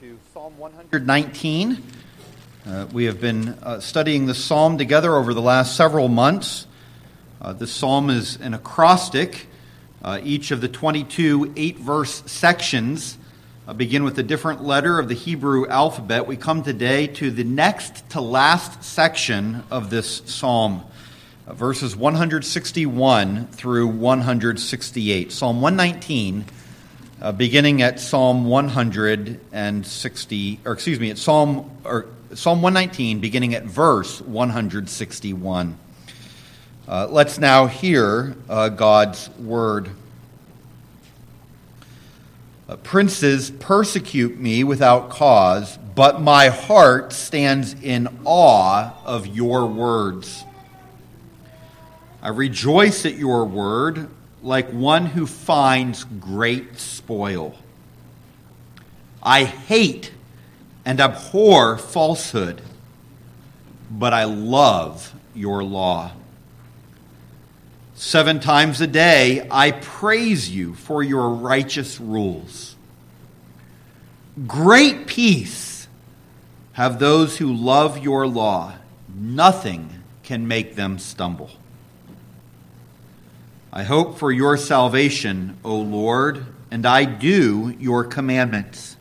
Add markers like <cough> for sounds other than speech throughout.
to Psalm 119. Uh, we have been uh, studying the psalm together over the last several months. Uh, this psalm is an acrostic. Uh, each of the 22 eight verse sections uh, begin with a different letter of the Hebrew alphabet. We come today to the next to last section of this psalm, uh, verses 161 through 168. Psalm 119 uh, beginning at Psalm 160, or excuse me, at Psalm or Psalm 119, beginning at verse 161. Uh, let's now hear uh, God's word. Uh, Princes persecute me without cause, but my heart stands in awe of your words. I rejoice at your word like one who finds great spoil. I hate and abhor falsehood, but I love your law. Seven times a day I praise you for your righteous rules. Great peace have those who love your law. Nothing can make them stumble. I hope for your salvation, O Lord, and I do your commandments.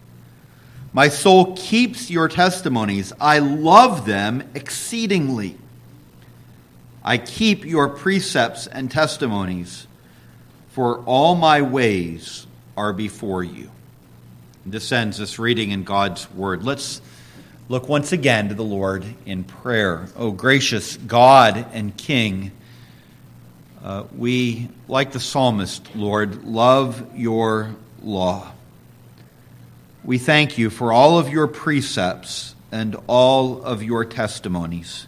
My soul keeps your testimonies. I love them exceedingly. I keep your precepts and testimonies, for all my ways are before you. This ends this reading in God's word. Let's look once again to the Lord in prayer. O gracious God and King, uh, we, like the psalmist, Lord, love your law. We thank you for all of your precepts and all of your testimonies.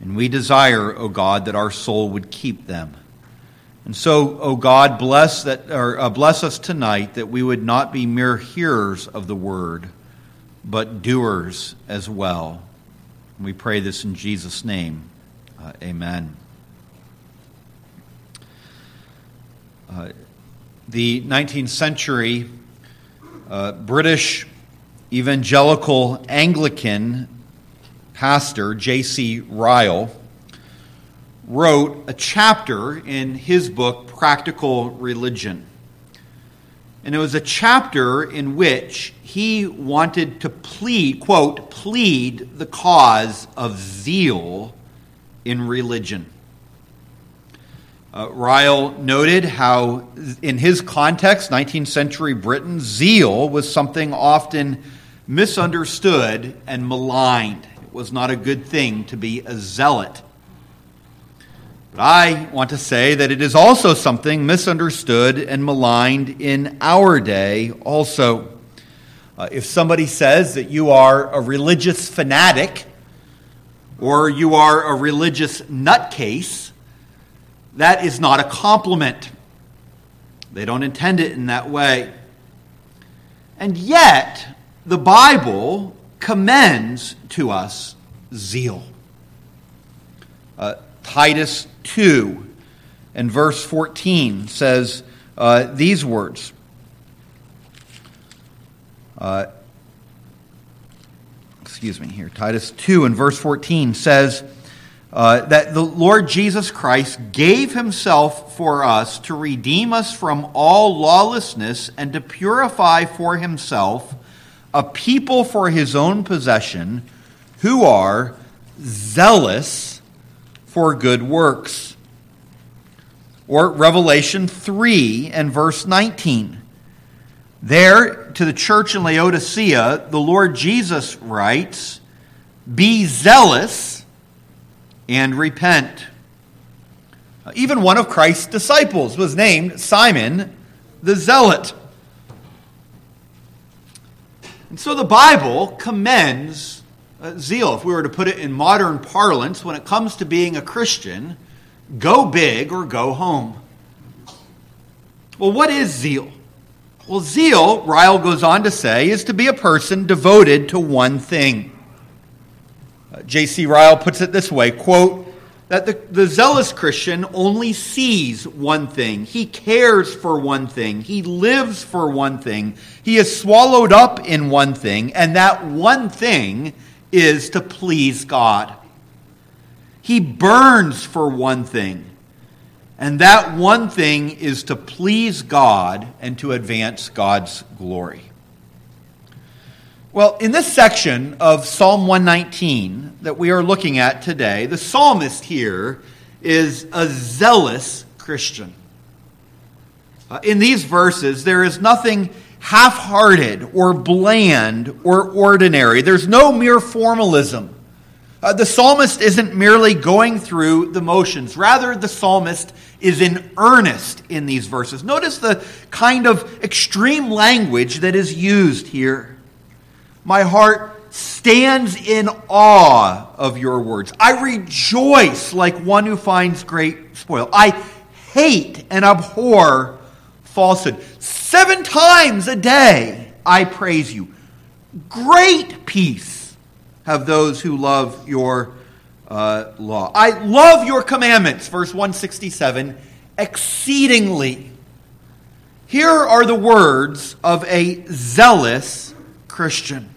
And we desire, O God, that our soul would keep them. And so, O God, bless, that, or, uh, bless us tonight that we would not be mere hearers of the word, but doers as well. And we pray this in Jesus' name. Uh, amen. The 19th century uh, British evangelical Anglican pastor J.C. Ryle wrote a chapter in his book, Practical Religion. And it was a chapter in which he wanted to plead, quote, plead the cause of zeal in religion. Uh, Ryle noted how, in his context, 19th century Britain, zeal was something often misunderstood and maligned. It was not a good thing to be a zealot. But I want to say that it is also something misunderstood and maligned in our day, also. Uh, if somebody says that you are a religious fanatic or you are a religious nutcase, that is not a compliment. They don't intend it in that way. And yet, the Bible commends to us zeal. Uh, Titus 2 and verse 14 says uh, these words. Uh, excuse me here. Titus 2 and verse 14 says, uh, that the Lord Jesus Christ gave himself for us to redeem us from all lawlessness and to purify for himself a people for his own possession who are zealous for good works. Or Revelation 3 and verse 19. There, to the church in Laodicea, the Lord Jesus writes, Be zealous and repent. Even one of Christ's disciples was named Simon the Zealot. And so the Bible commends uh, zeal. If we were to put it in modern parlance, when it comes to being a Christian, go big or go home. Well, what is zeal? Well, zeal, Ryle goes on to say, is to be a person devoted to one thing. J.C. Ryle puts it this way quote, that the, the zealous Christian only sees one thing. He cares for one thing. He lives for one thing. He is swallowed up in one thing, and that one thing is to please God. He burns for one thing, and that one thing is to please God and to advance God's glory. Well, in this section of Psalm 119 that we are looking at today, the psalmist here is a zealous Christian. Uh, in these verses, there is nothing half hearted or bland or ordinary, there's no mere formalism. Uh, the psalmist isn't merely going through the motions. Rather, the psalmist is in earnest in these verses. Notice the kind of extreme language that is used here. My heart stands in awe of your words. I rejoice like one who finds great spoil. I hate and abhor falsehood. Seven times a day I praise you. Great peace have those who love your uh, law. I love your commandments, verse 167, exceedingly. Here are the words of a zealous Christian.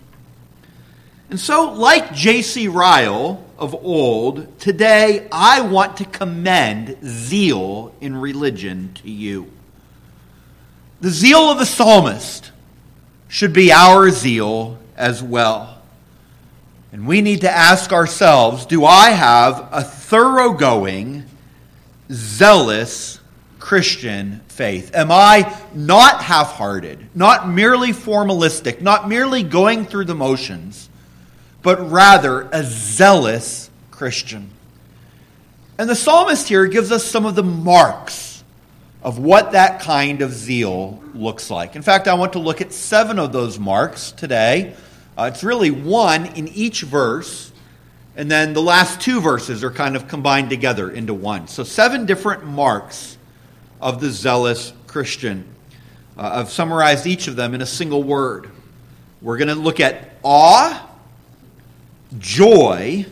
And so, like J.C. Ryle of old, today I want to commend zeal in religion to you. The zeal of the psalmist should be our zeal as well. And we need to ask ourselves do I have a thoroughgoing, zealous Christian faith? Am I not half hearted, not merely formalistic, not merely going through the motions? But rather a zealous Christian. And the psalmist here gives us some of the marks of what that kind of zeal looks like. In fact, I want to look at seven of those marks today. Uh, it's really one in each verse, and then the last two verses are kind of combined together into one. So, seven different marks of the zealous Christian. Uh, I've summarized each of them in a single word. We're going to look at awe joy,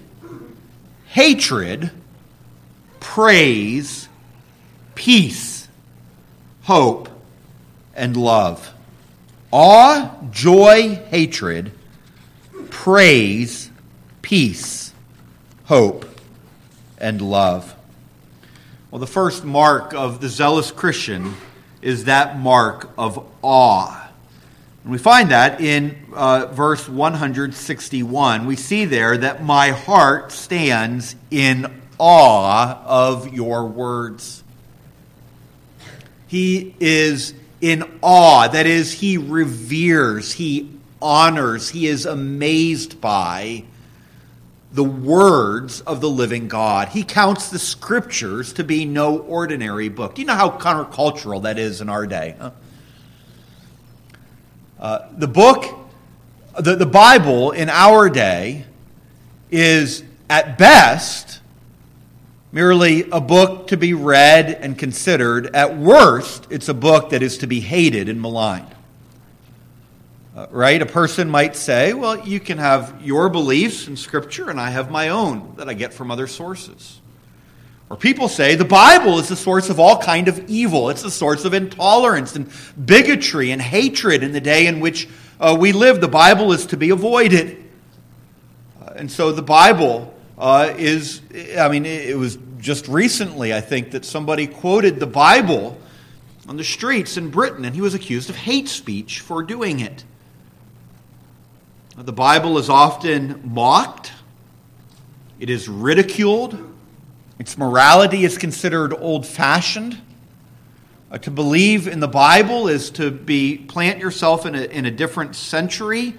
hatred, praise, peace, hope, and love. Awe, joy, hatred, praise, peace, hope, and love. Well, the first mark of the zealous Christian is that mark of awe. And we find that in uh, verse 161. We see there that my heart stands in awe of your words. He is in awe. That is, he reveres, he honors, he is amazed by the words of the living God. He counts the scriptures to be no ordinary book. Do you know how countercultural that is in our day? Huh? Uh, the book, the, the Bible in our day is at best merely a book to be read and considered. At worst, it's a book that is to be hated and maligned. Uh, right? A person might say, well, you can have your beliefs in Scripture, and I have my own that I get from other sources. Or people say the Bible is the source of all kind of evil. It's the source of intolerance and bigotry and hatred in the day in which uh, we live. The Bible is to be avoided. Uh, and so the Bible uh, is, I mean, it was just recently, I think, that somebody quoted the Bible on the streets in Britain, and he was accused of hate speech for doing it. The Bible is often mocked, it is ridiculed. Its morality is considered old fashioned. Uh, to believe in the Bible is to be plant yourself in a, in a different century.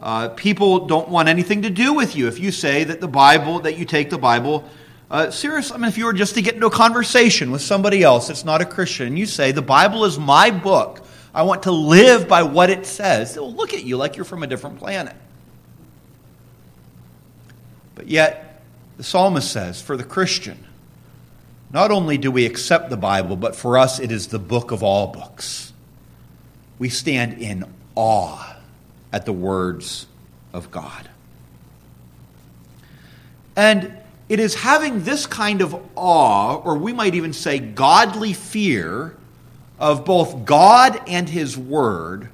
Uh, people don't want anything to do with you if you say that the Bible, that you take the Bible uh, seriously. I mean, if you were just to get into a conversation with somebody else that's not a Christian, you say, the Bible is my book, I want to live by what it says, they'll look at you like you're from a different planet. But yet, the psalmist says, for the Christian, not only do we accept the Bible, but for us it is the book of all books. We stand in awe at the words of God. And it is having this kind of awe, or we might even say godly fear, of both God and His Word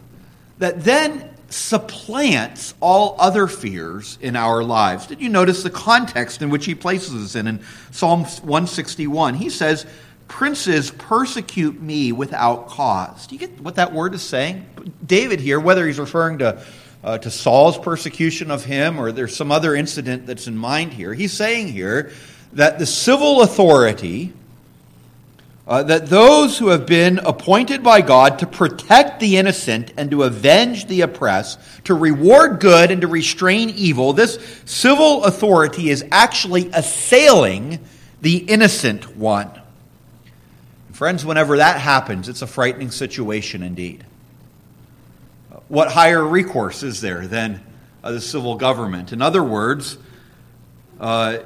that then supplants all other fears in our lives. Did you notice the context in which he places us in? In Psalm 161, he says, Princes persecute me without cause. Do you get what that word is saying? David here, whether he's referring to, uh, to Saul's persecution of him or there's some other incident that's in mind here, he's saying here that the civil authority uh, that those who have been appointed by God to protect the innocent and to avenge the oppressed, to reward good and to restrain evil, this civil authority is actually assailing the innocent one. Friends, whenever that happens, it's a frightening situation indeed. What higher recourse is there than uh, the civil government? In other words, uh,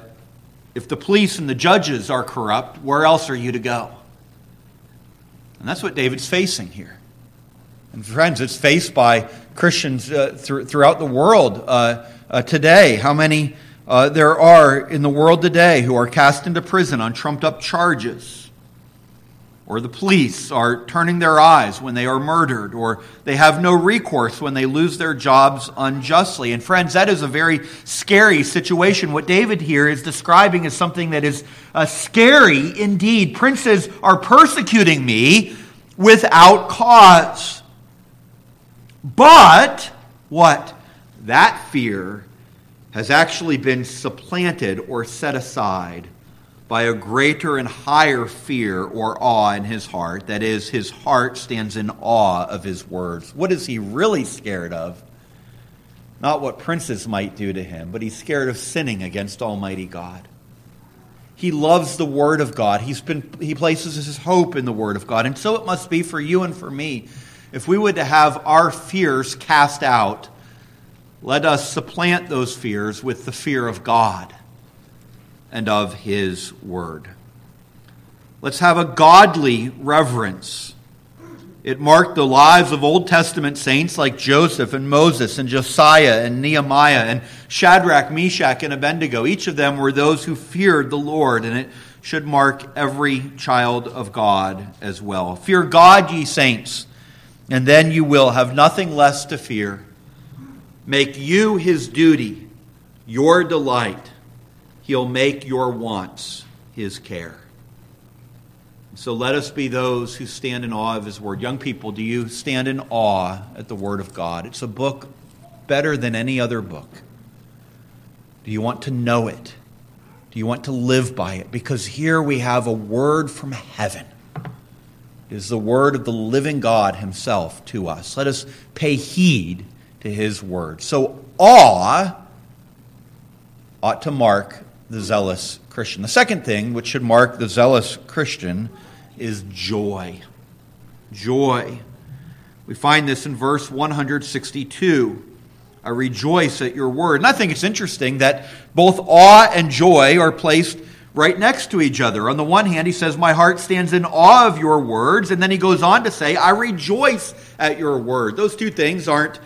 if the police and the judges are corrupt, where else are you to go? And that's what David's facing here. And friends, it's faced by Christians uh, th- throughout the world uh, uh, today. How many uh, there are in the world today who are cast into prison on trumped up charges? Or the police are turning their eyes when they are murdered, or they have no recourse when they lose their jobs unjustly. And friends, that is a very scary situation. What David here is describing is something that is uh, scary indeed. Princes are persecuting me without cause. But what? That fear has actually been supplanted or set aside by a greater and higher fear or awe in his heart. That is, his heart stands in awe of his words. What is he really scared of? Not what princes might do to him, but he's scared of sinning against Almighty God. He loves the Word of God. He's been, he places his hope in the Word of God. And so it must be for you and for me. If we would to have our fears cast out, let us supplant those fears with the fear of God and of His Word. Let's have a godly reverence. It marked the lives of Old Testament saints like Joseph and Moses and Josiah and Nehemiah and Shadrach, Meshach, and Abednego. Each of them were those who feared the Lord, and it should mark every child of God as well. Fear God, ye saints, and then you will have nothing less to fear. Make you his duty, your delight He'll make your wants his care. So let us be those who stand in awe of his word. Young people, do you stand in awe at the word of God? It's a book better than any other book. Do you want to know it? Do you want to live by it? Because here we have a word from heaven. It is the word of the living God himself to us. Let us pay heed to his word. So awe ought to mark the zealous Christian. The second thing which should mark the zealous Christian is joy. Joy. We find this in verse 162. I rejoice at your word. And I think it's interesting that both awe and joy are placed right next to each other. On the one hand, he says, My heart stands in awe of your words. And then he goes on to say, I rejoice at your word. Those two things aren't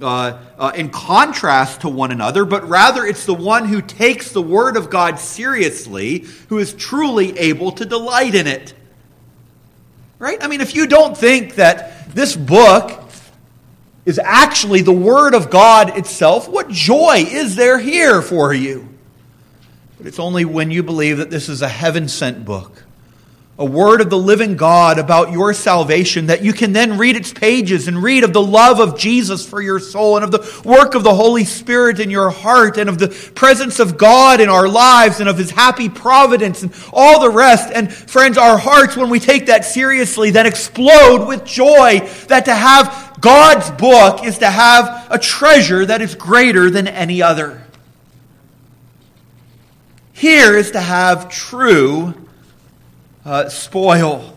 uh, uh, in contrast to one another, but rather it's the one who takes the Word of God seriously who is truly able to delight in it. Right? I mean, if you don't think that this book is actually the Word of God itself, what joy is there here for you? But it's only when you believe that this is a heaven sent book a word of the living God about your salvation, that you can then read its pages and read of the love of Jesus for your soul and of the work of the Holy Spirit in your heart and of the presence of God in our lives and of His happy providence and all the rest. And friends, our hearts, when we take that seriously, then explode with joy that to have God's book is to have a treasure that is greater than any other. Here is to have true uh, spoil.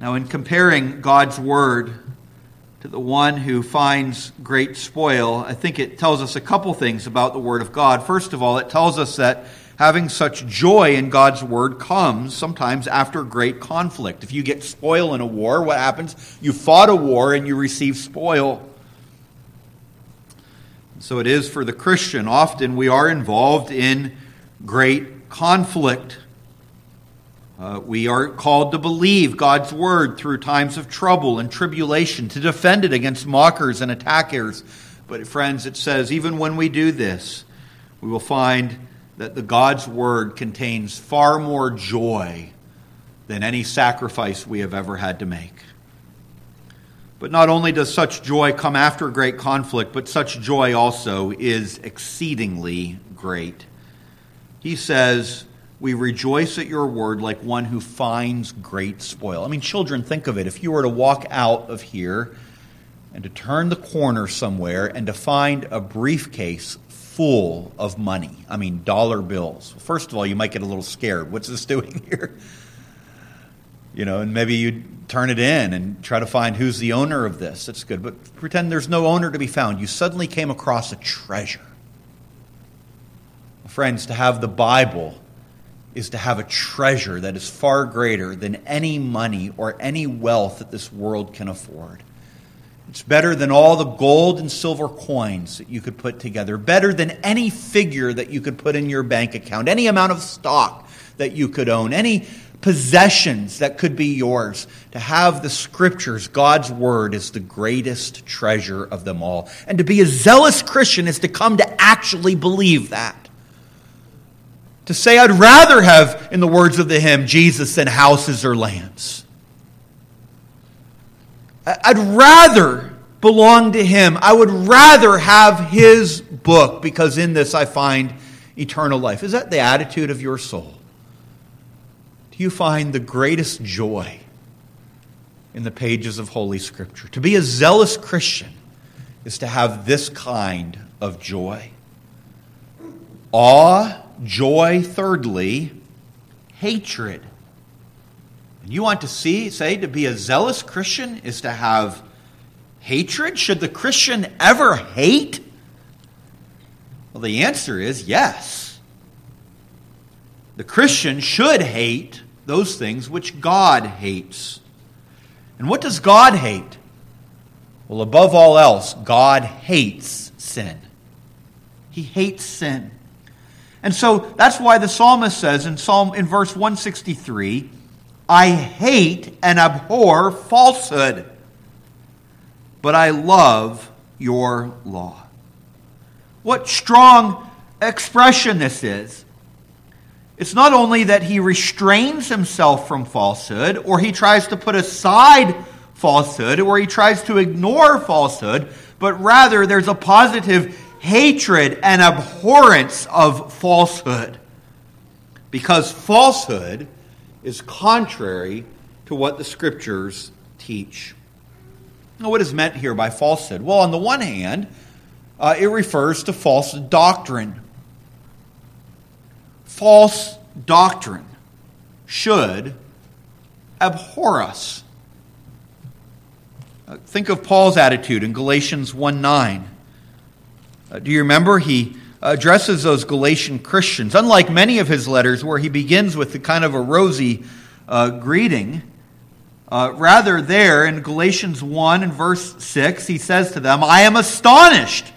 Now, in comparing God's word to the one who finds great spoil, I think it tells us a couple things about the word of God. First of all, it tells us that having such joy in God's word comes sometimes after great conflict. If you get spoil in a war, what happens? You fought a war and you receive spoil. So it is for the Christian. Often we are involved in great conflict. Uh, we are called to believe God's word through times of trouble and tribulation, to defend it against mockers and attackers. But, friends, it says even when we do this, we will find that the God's word contains far more joy than any sacrifice we have ever had to make. But not only does such joy come after great conflict, but such joy also is exceedingly great. He says, we rejoice at your word like one who finds great spoil. I mean, children, think of it. If you were to walk out of here and to turn the corner somewhere and to find a briefcase full of money, I mean, dollar bills, first of all, you might get a little scared. What's this <laughs> doing here? You know, and maybe you turn it in and try to find who's the owner of this. That's good. But pretend there's no owner to be found. You suddenly came across a treasure. Friends, to have the Bible is to have a treasure that is far greater than any money or any wealth that this world can afford. It's better than all the gold and silver coins that you could put together, better than any figure that you could put in your bank account, any amount of stock that you could own, any possessions that could be yours. To have the scriptures, God's word, is the greatest treasure of them all. And to be a zealous Christian is to come to actually believe that. To say, I'd rather have, in the words of the hymn, Jesus than houses or lands. I'd rather belong to Him. I would rather have His book because in this I find eternal life. Is that the attitude of your soul? Do you find the greatest joy in the pages of Holy Scripture? To be a zealous Christian is to have this kind of joy awe joy, thirdly, hatred. And you want to see, say, to be a zealous Christian is to have hatred? Should the Christian ever hate? Well, the answer is yes. The Christian should hate those things which God hates. And what does God hate? Well, above all else, God hates sin. He hates sin. And so that's why the psalmist says in Psalm in verse 163, I hate and abhor falsehood, but I love your law. What strong expression this is. It's not only that he restrains himself from falsehood, or he tries to put aside falsehood, or he tries to ignore falsehood, but rather there's a positive hatred and abhorrence of falsehood. Because falsehood is contrary to what the scriptures teach. Now, what is meant here by falsehood? Well, on the one hand, uh, it refers to false doctrine. False doctrine should abhor us. Uh, think of Paul's attitude in Galatians 1 9. Uh, do you remember? He addresses those Galatian Christians, unlike many of his letters where he begins with the kind of a rosy uh, greeting. Uh, rather, there in Galatians 1 and verse 6, he says to them, I am astonished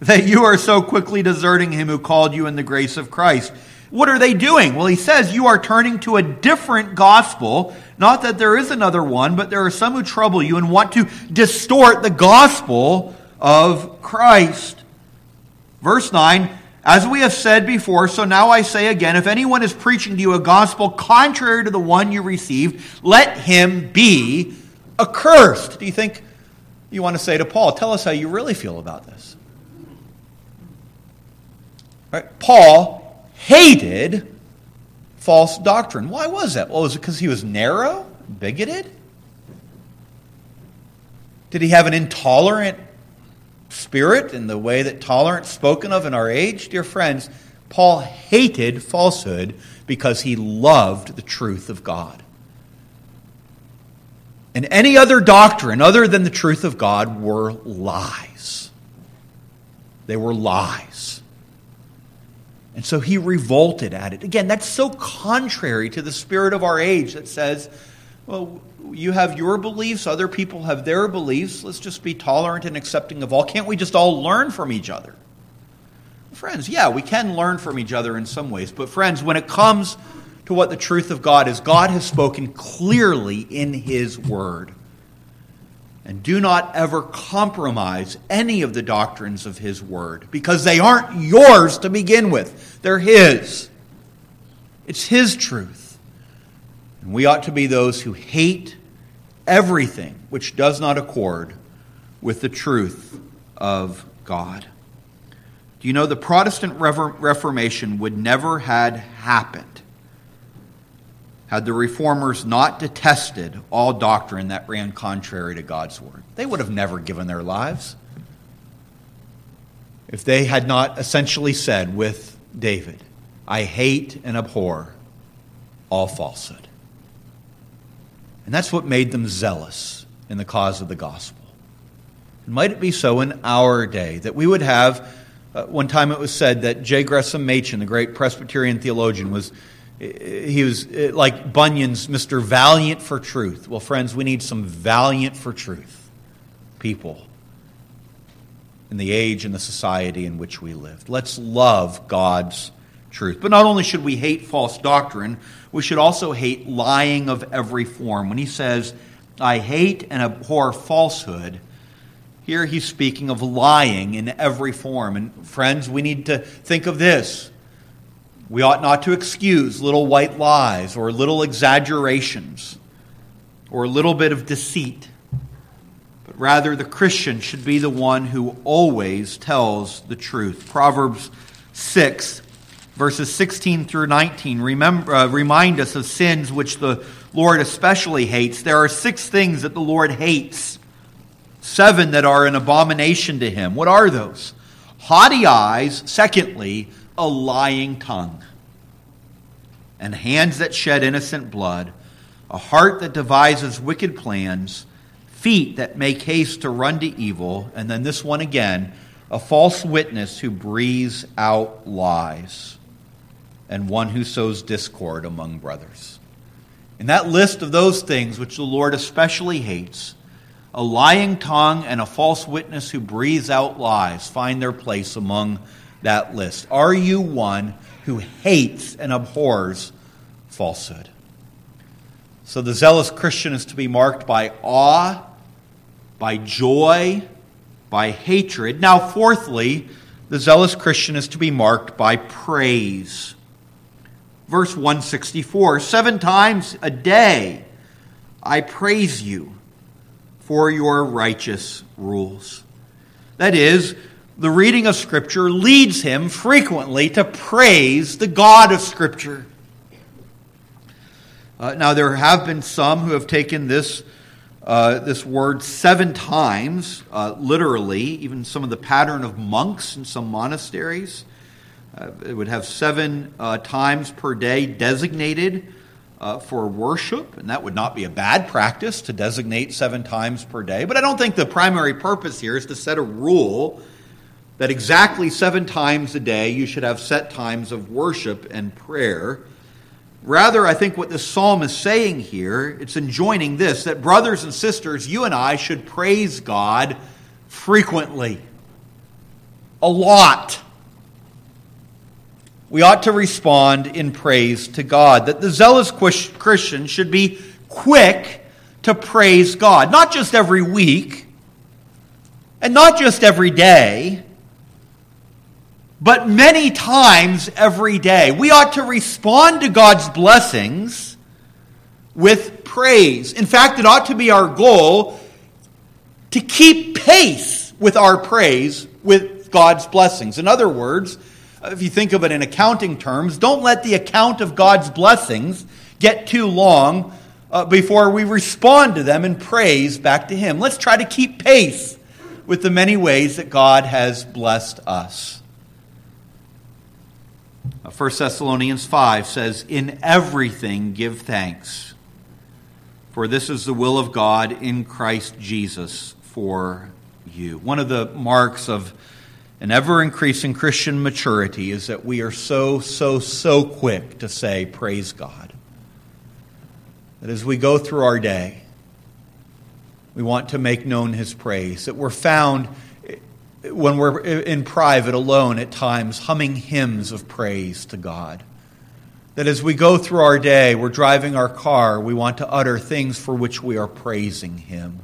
that you are so quickly deserting him who called you in the grace of Christ. What are they doing? Well, he says you are turning to a different gospel. Not that there is another one, but there are some who trouble you and want to distort the gospel of Christ. Verse 9, as we have said before, so now I say again, if anyone is preaching to you a gospel contrary to the one you received, let him be accursed. Do you think you want to say to Paul, tell us how you really feel about this? Right? Paul hated false doctrine. Why was that? Well, was it because he was narrow, bigoted? Did he have an intolerant spirit and the way that tolerance spoken of in our age, dear friends, Paul hated falsehood because he loved the truth of God. And any other doctrine other than the truth of God were lies. They were lies. And so he revolted at it. Again, that's so contrary to the spirit of our age that says, well, you have your beliefs, other people have their beliefs. Let's just be tolerant and accepting of all. Can't we just all learn from each other? Friends, yeah, we can learn from each other in some ways, but friends, when it comes to what the truth of God is, God has spoken clearly in His Word. And do not ever compromise any of the doctrines of His Word because they aren't yours to begin with, they're His. It's His truth. And we ought to be those who hate everything which does not accord with the truth of God. Do you know the Protestant Reformation would never had happened had the reformers not detested all doctrine that ran contrary to God's word? They would have never given their lives if they had not essentially said with David, I hate and abhor all falsehood. And that's what made them zealous in the cause of the gospel. And might it be so in our day that we would have uh, one time it was said that J. Gresham Machen, the great Presbyterian theologian, was he was uh, like Bunyan's Mr. Valiant for Truth. Well, friends, we need some valiant for truth people in the age and the society in which we live. Let's love God's truth. But not only should we hate false doctrine, we should also hate lying of every form. When he says, I hate and abhor falsehood, here he's speaking of lying in every form. And friends, we need to think of this. We ought not to excuse little white lies or little exaggerations or a little bit of deceit. But rather, the Christian should be the one who always tells the truth. Proverbs 6, verses 16 through 19, remember, uh, remind us of sins which the Lord especially hates. There are six things that the Lord hates. Seven that are an abomination to him. What are those? Haughty eyes, secondly, a lying tongue, and hands that shed innocent blood, a heart that devises wicked plans, feet that make haste to run to evil, and then this one again, a false witness who breathes out lies, and one who sows discord among brothers. In that list of those things which the Lord especially hates, a lying tongue and a false witness who breathes out lies find their place among that list. Are you one who hates and abhors falsehood? So the zealous Christian is to be marked by awe, by joy, by hatred. Now, fourthly, the zealous Christian is to be marked by praise. Verse 164 Seven times a day I praise you for your righteous rules. That is, the reading of Scripture leads him frequently to praise the God of Scripture. Uh, now, there have been some who have taken this, uh, this word seven times, uh, literally, even some of the pattern of monks in some monasteries. Uh, it would have seven uh, times per day designated uh, for worship, and that would not be a bad practice to designate seven times per day. But I don't think the primary purpose here is to set a rule that exactly seven times a day you should have set times of worship and prayer. Rather, I think what this psalm is saying here, it's enjoining this that brothers and sisters, you and I should praise God frequently, a lot we ought to respond in praise to God. That the zealous Christian should be quick to praise God, not just every week, and not just every day, but many times every day. We ought to respond to God's blessings with praise. In fact, it ought to be our goal to keep pace with our praise with God's blessings. In other words, if you think of it in accounting terms, don't let the account of God's blessings get too long uh, before we respond to them in praise back to Him. Let's try to keep pace with the many ways that God has blessed us. 1 uh, Thessalonians 5 says, In everything give thanks, for this is the will of God in Christ Jesus for you. One of the marks of an ever increasing Christian maturity is that we are so, so, so quick to say, Praise God. That as we go through our day, we want to make known His praise. That we're found when we're in private alone at times, humming hymns of praise to God. That as we go through our day, we're driving our car, we want to utter things for which we are praising Him.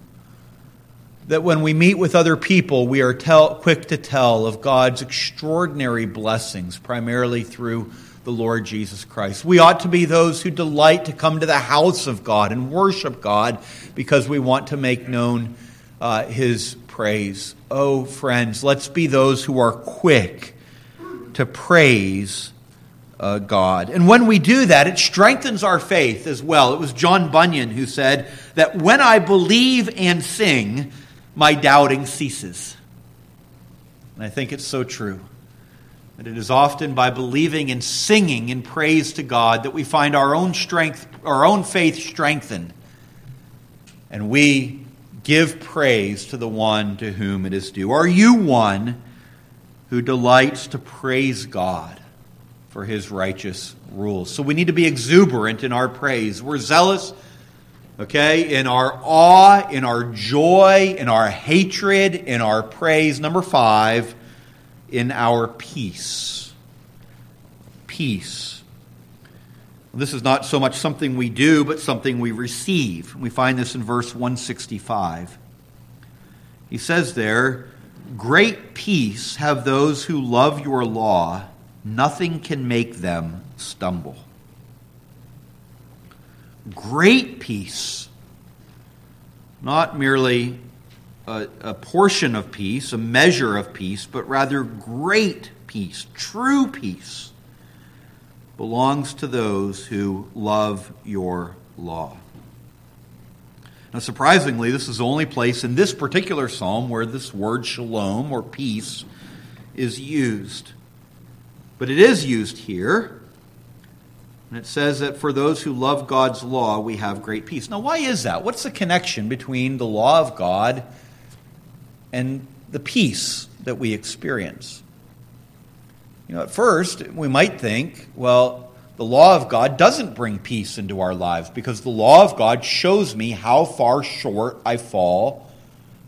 That when we meet with other people, we are tell, quick to tell of God's extraordinary blessings, primarily through the Lord Jesus Christ. We ought to be those who delight to come to the house of God and worship God because we want to make known uh, His praise. Oh, friends, let's be those who are quick to praise uh, God. And when we do that, it strengthens our faith as well. It was John Bunyan who said that when I believe and sing, my doubting ceases. And I think it's so true. That it is often by believing and singing in praise to God that we find our own strength, our own faith strengthened. And we give praise to the one to whom it is due. Are you one who delights to praise God? for his righteous rules. So we need to be exuberant in our praise. We're zealous, okay, in our awe, in our joy, in our hatred, in our praise. Number five, in our peace. Peace. This is not so much something we do, but something we receive. We find this in verse 165. He says there, Great peace have those who love your law Nothing can make them stumble. Great peace. Not merely a, a, portion of peace, a measure of peace, but rather great peace, true peace, belongs to those who love your law. Now, surprisingly, this is the only place in this particular psalm where this word shalom or peace is used. But it is used here. And it says that for those who love God's law, we have great peace. Now, why is that? What's the connection between the law of God and the peace that we experience? You know, at first, we might think, well, the law of God doesn't bring peace into our lives because the law of God shows me how far short I fall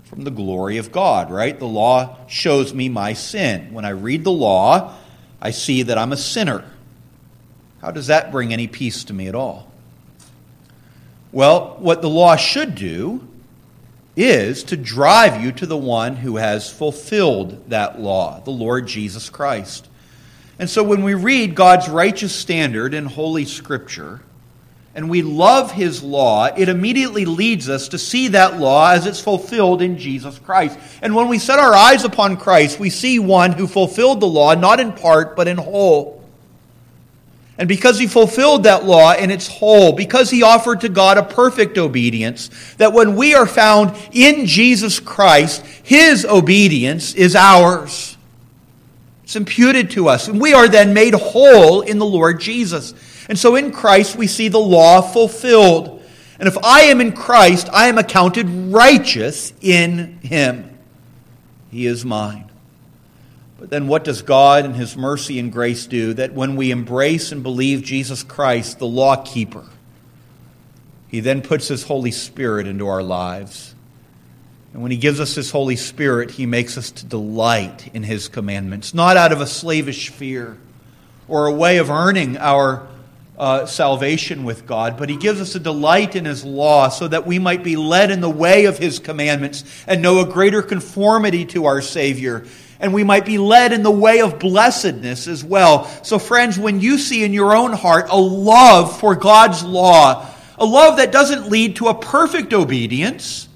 from the glory of God, right? The law shows me my sin. When I read the law, I see that I'm a sinner. How does that bring any peace to me at all? Well, what the law should do is to drive you to the one who has fulfilled that law, the Lord Jesus Christ. And so when we read God's righteous standard in Holy Scripture, and we love his law, it immediately leads us to see that law as it's fulfilled in Jesus Christ. And when we set our eyes upon Christ, we see one who fulfilled the law, not in part, but in whole. And because he fulfilled that law in its whole, because he offered to God a perfect obedience, that when we are found in Jesus Christ, his obedience is ours. It's imputed to us. And we are then made whole in the Lord Jesus. And so in Christ we see the law fulfilled. And if I am in Christ, I am accounted righteous in him. He is mine. But then what does God and his mercy and grace do? That when we embrace and believe Jesus Christ, the law keeper, he then puts his Holy Spirit into our lives. And when he gives us his Holy Spirit, he makes us to delight in his commandments, not out of a slavish fear or a way of earning our uh, salvation with God, but He gives us a delight in His law so that we might be led in the way of His commandments and know a greater conformity to our Savior. And we might be led in the way of blessedness as well. So, friends, when you see in your own heart a love for God's law, a love that doesn't lead to a perfect obedience,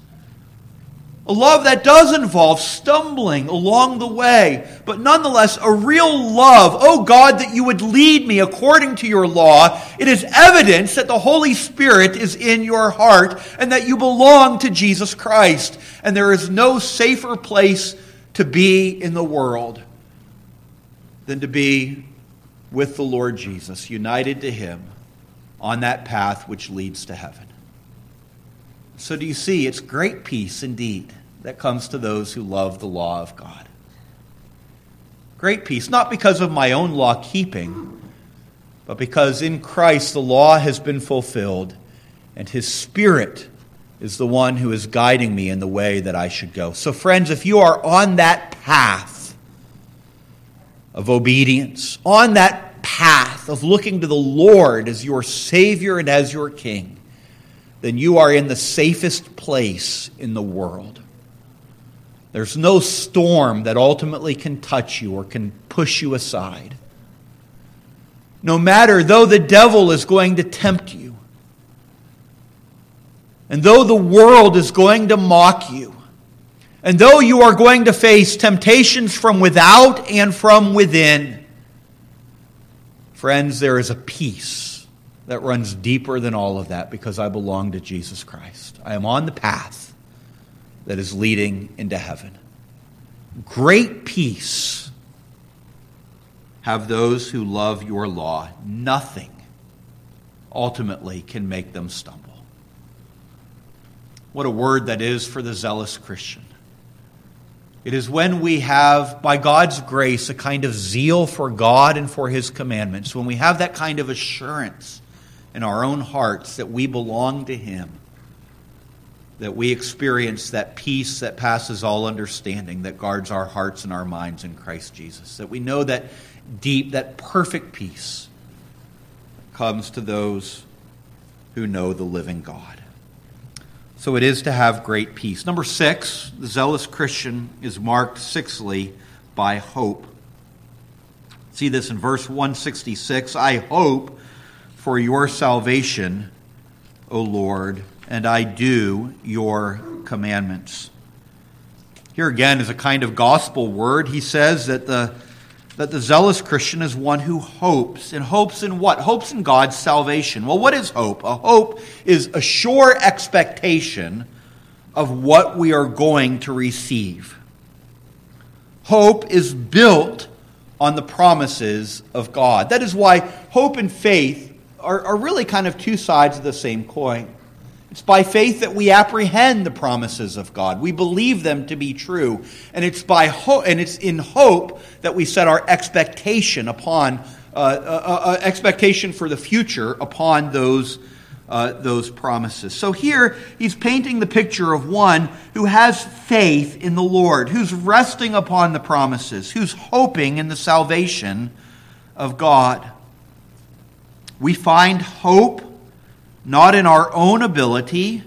a love that does involve stumbling along the way, but nonetheless a real love. Oh God, that you would lead me according to your law. It is evidence that the Holy Spirit is in your heart and that you belong to Jesus Christ. And there is no safer place to be in the world than to be with the Lord Jesus, united to Him on that path which leads to heaven. So, do you see? It's great peace indeed that comes to those who love the law of God. Great peace, not because of my own law keeping, but because in Christ the law has been fulfilled and his Spirit is the one who is guiding me in the way that I should go. So, friends, if you are on that path of obedience, on that path of looking to the Lord as your Savior and as your King, then you are in the safest place in the world. There's no storm that ultimately can touch you or can push you aside. No matter, though the devil is going to tempt you, and though the world is going to mock you, and though you are going to face temptations from without and from within, friends, there is a peace that runs deeper than all of that because I belong to Jesus Christ. I am on the path that is leading into heaven. Great peace have those who love your law. Nothing ultimately can make them stumble. What a word that is for the zealous Christian. It is when we have, by God's grace, a kind of zeal for God and for His commandments, when we have that kind of assurance in our own hearts that we belong to Him, that we experience that peace that passes all understanding, that guards our hearts and our minds in Christ Jesus, that we know that deep, that perfect peace comes to those who know the living God. So it is to have great peace. Number six, the zealous Christian is marked, sixthly, by hope. See this in verse 166 I hope for your salvation, O Lord, and I do your commandments. Here again is a kind of gospel word. He says that the that the zealous Christian is one who hopes. And hopes in what? Hopes in God's salvation. Well, what is hope? A hope is a sure expectation of what we are going to receive. Hope is built on the promises of God. That is why hope and faith are, are really kind of two sides of the same coin. It's by faith that we apprehend the promises of God. We believe them to be true. And it's by hope, and it's in hope that we set our expectation upon uh, uh, uh, uh, expectation for the future upon those uh, those promises. So here he's painting the picture of one who has faith in the Lord, who's resting upon the promises, who's hoping in the salvation of God. We find hope not in our own ability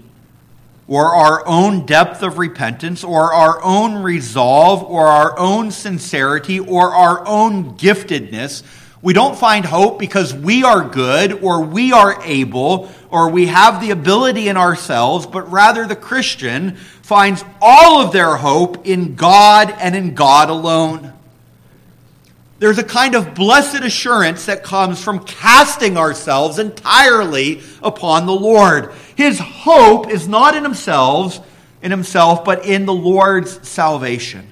or our own depth of repentance or our own resolve or our own sincerity or our own giftedness. We don't find hope because we are good or we are able or we have the ability in ourselves, but rather the Christian finds all of their hope in God and in God alone. There's a kind of blessed assurance that comes from casting ourselves entirely upon the Lord. His hope is not in himself, in himself, but in the Lord's salvation.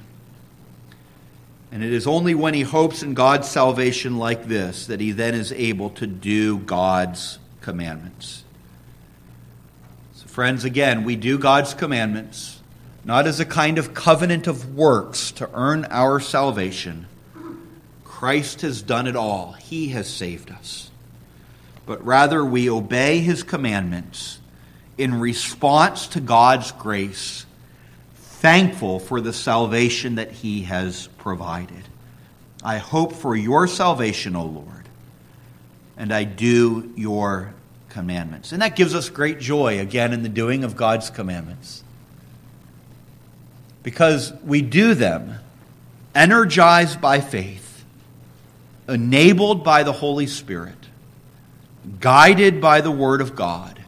And it is only when he hopes in God's salvation like this that he then is able to do God's commandments. So, friends, again, we do God's commandments not as a kind of covenant of works to earn our salvation Christ has done it all, He has saved us. But rather, we obey His commandments in response to God's grace, thankful for the salvation that He has provided. I hope for your salvation, O Lord, and I do your commandments. And that gives us great joy, again, in the doing of God's commandments. Because we do them energized by faith enabled by the Holy Spirit, guided by the Word of God,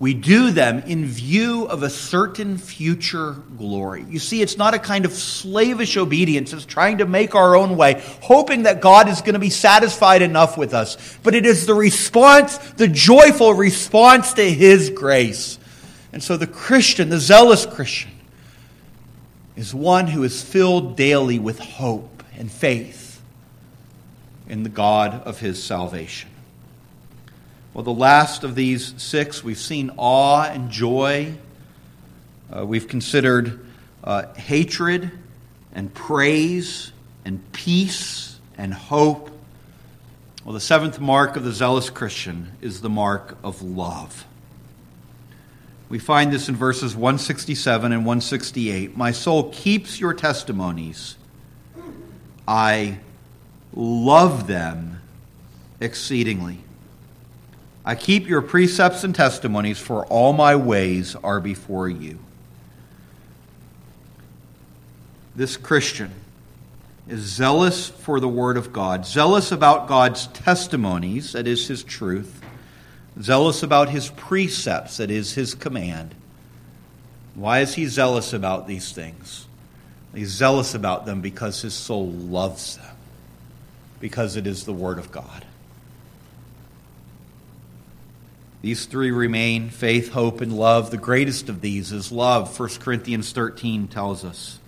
we do them in view of a certain future glory. You see, it's not a kind of slavish obedience. It's trying to make our own way, hoping that God is going to be satisfied enough with us. But it is the response, the joyful response to His grace. And so the Christian, the zealous Christian, is one who is filled daily with hope and faith in the God of his salvation. Well, the last of these six, we've seen awe and joy. Uh, we've considered uh, hatred and praise and peace and hope. Well, the seventh mark of the zealous Christian is the mark of love. We find this in verses 167 and 168. My soul keeps your testimonies. I love them exceedingly. I keep your precepts and testimonies, for all my ways are before you. This Christian is zealous for the Word of God, zealous about God's testimonies, that is His truth, zealous about His precepts, that is His command. Why is he zealous about these things? He's zealous about them because his soul loves them, because it is the Word of God. These three remain faith, hope, and love. The greatest of these is love, 1 Corinthians 13 tells us.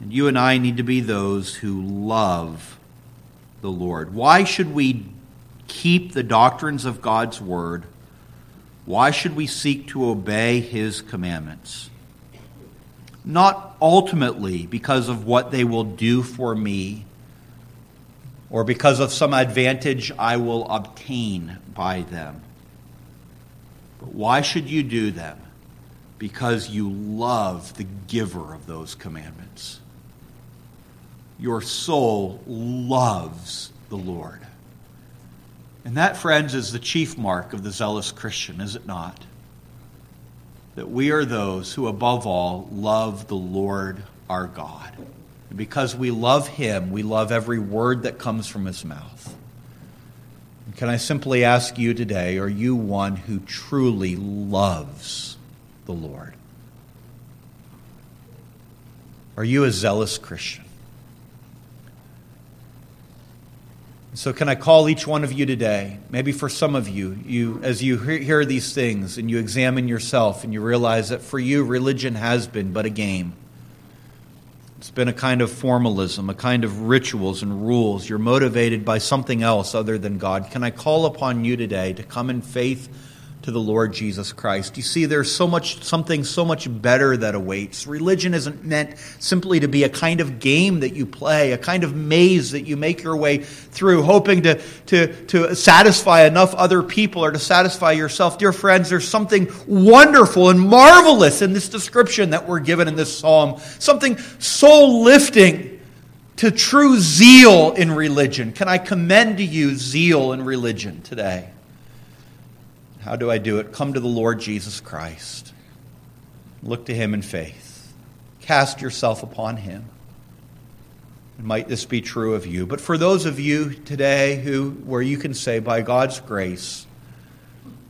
And you and I need to be those who love the Lord. Why should we keep the doctrines of God's Word? Why should we seek to obey His commandments? Not ultimately because of what they will do for me or because of some advantage I will obtain by them. But why should you do them? Because you love the giver of those commandments. Your soul loves the Lord. And that, friends, is the chief mark of the zealous Christian, is it not? That we are those who, above all, love the Lord our God. Because we love him, we love every word that comes from his mouth. Can I simply ask you today are you one who truly loves the Lord? Are you a zealous Christian? So, can I call each one of you today? Maybe for some of you, you as you hear these things and you examine yourself and you realize that for you, religion has been but a game. It's been a kind of formalism, a kind of rituals and rules. You're motivated by something else other than God. Can I call upon you today to come in faith to the Lord Jesus Christ. You see, there's so much, something so much better that awaits. Religion isn't meant simply to be a kind of game that you play, a kind of maze that you make your way through, hoping to, to, to satisfy enough other people or to satisfy yourself. Dear friends, there's something wonderful and marvelous in this description that we're given in this psalm. Something soul lifting to true zeal in religion. Can I commend to you zeal in religion today? How do I do it? Come to the Lord Jesus Christ. Look to him in faith. Cast yourself upon him. And might this be true of you? But for those of you today who where you can say by God's grace,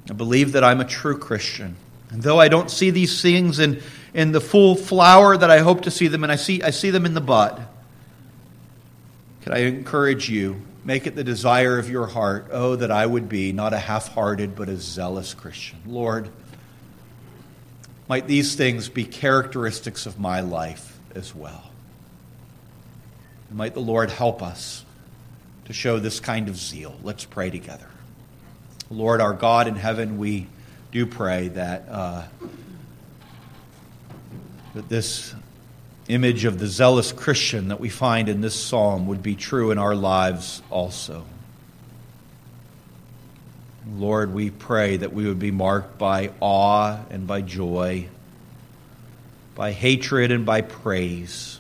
I believe that I'm a true Christian. And though I don't see these things in, in the full flower that I hope to see them, and I see I see them in the bud. Can I encourage you Make it the desire of your heart, oh, that I would be not a half hearted, but a zealous Christian. Lord, might these things be characteristics of my life as well. And might the Lord help us to show this kind of zeal. Let's pray together. Lord, our God in heaven, we do pray that, uh, that this image of the zealous Christian that we find in this psalm would be true in our lives also. Lord, we pray that we would be marked by awe and by joy, by hatred and by praise.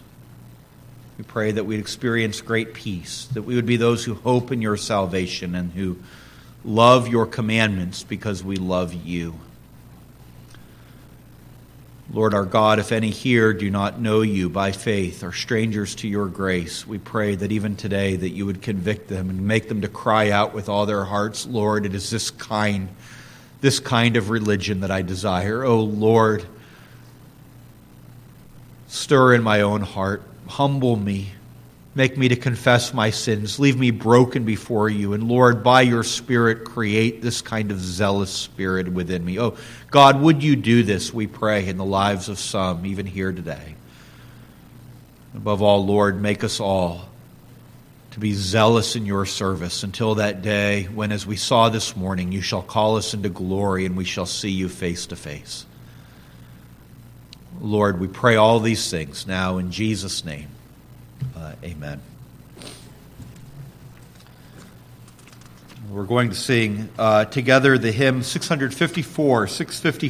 We pray that we'd experience great peace, that we would be those who hope in your salvation and who love your commandments because we love you. Lord our God, if any here do not know you by faith or strangers to your grace, we pray that even today that you would convict them and make them to cry out with all their hearts, Lord, it is this kind, this kind of religion that I desire. Oh Lord, stir in my own heart, humble me Make me to confess my sins. Leave me broken before you. And Lord, by your Spirit, create this kind of zealous spirit within me. Oh, God, would you do this, we pray, in the lives of some, even here today? Above all, Lord, make us all to be zealous in your service until that day when, as we saw this morning, you shall call us into glory and we shall see you face to face. Lord, we pray all these things now in Jesus' name. Uh, amen. We're going to sing uh, together the hymn 654, 654.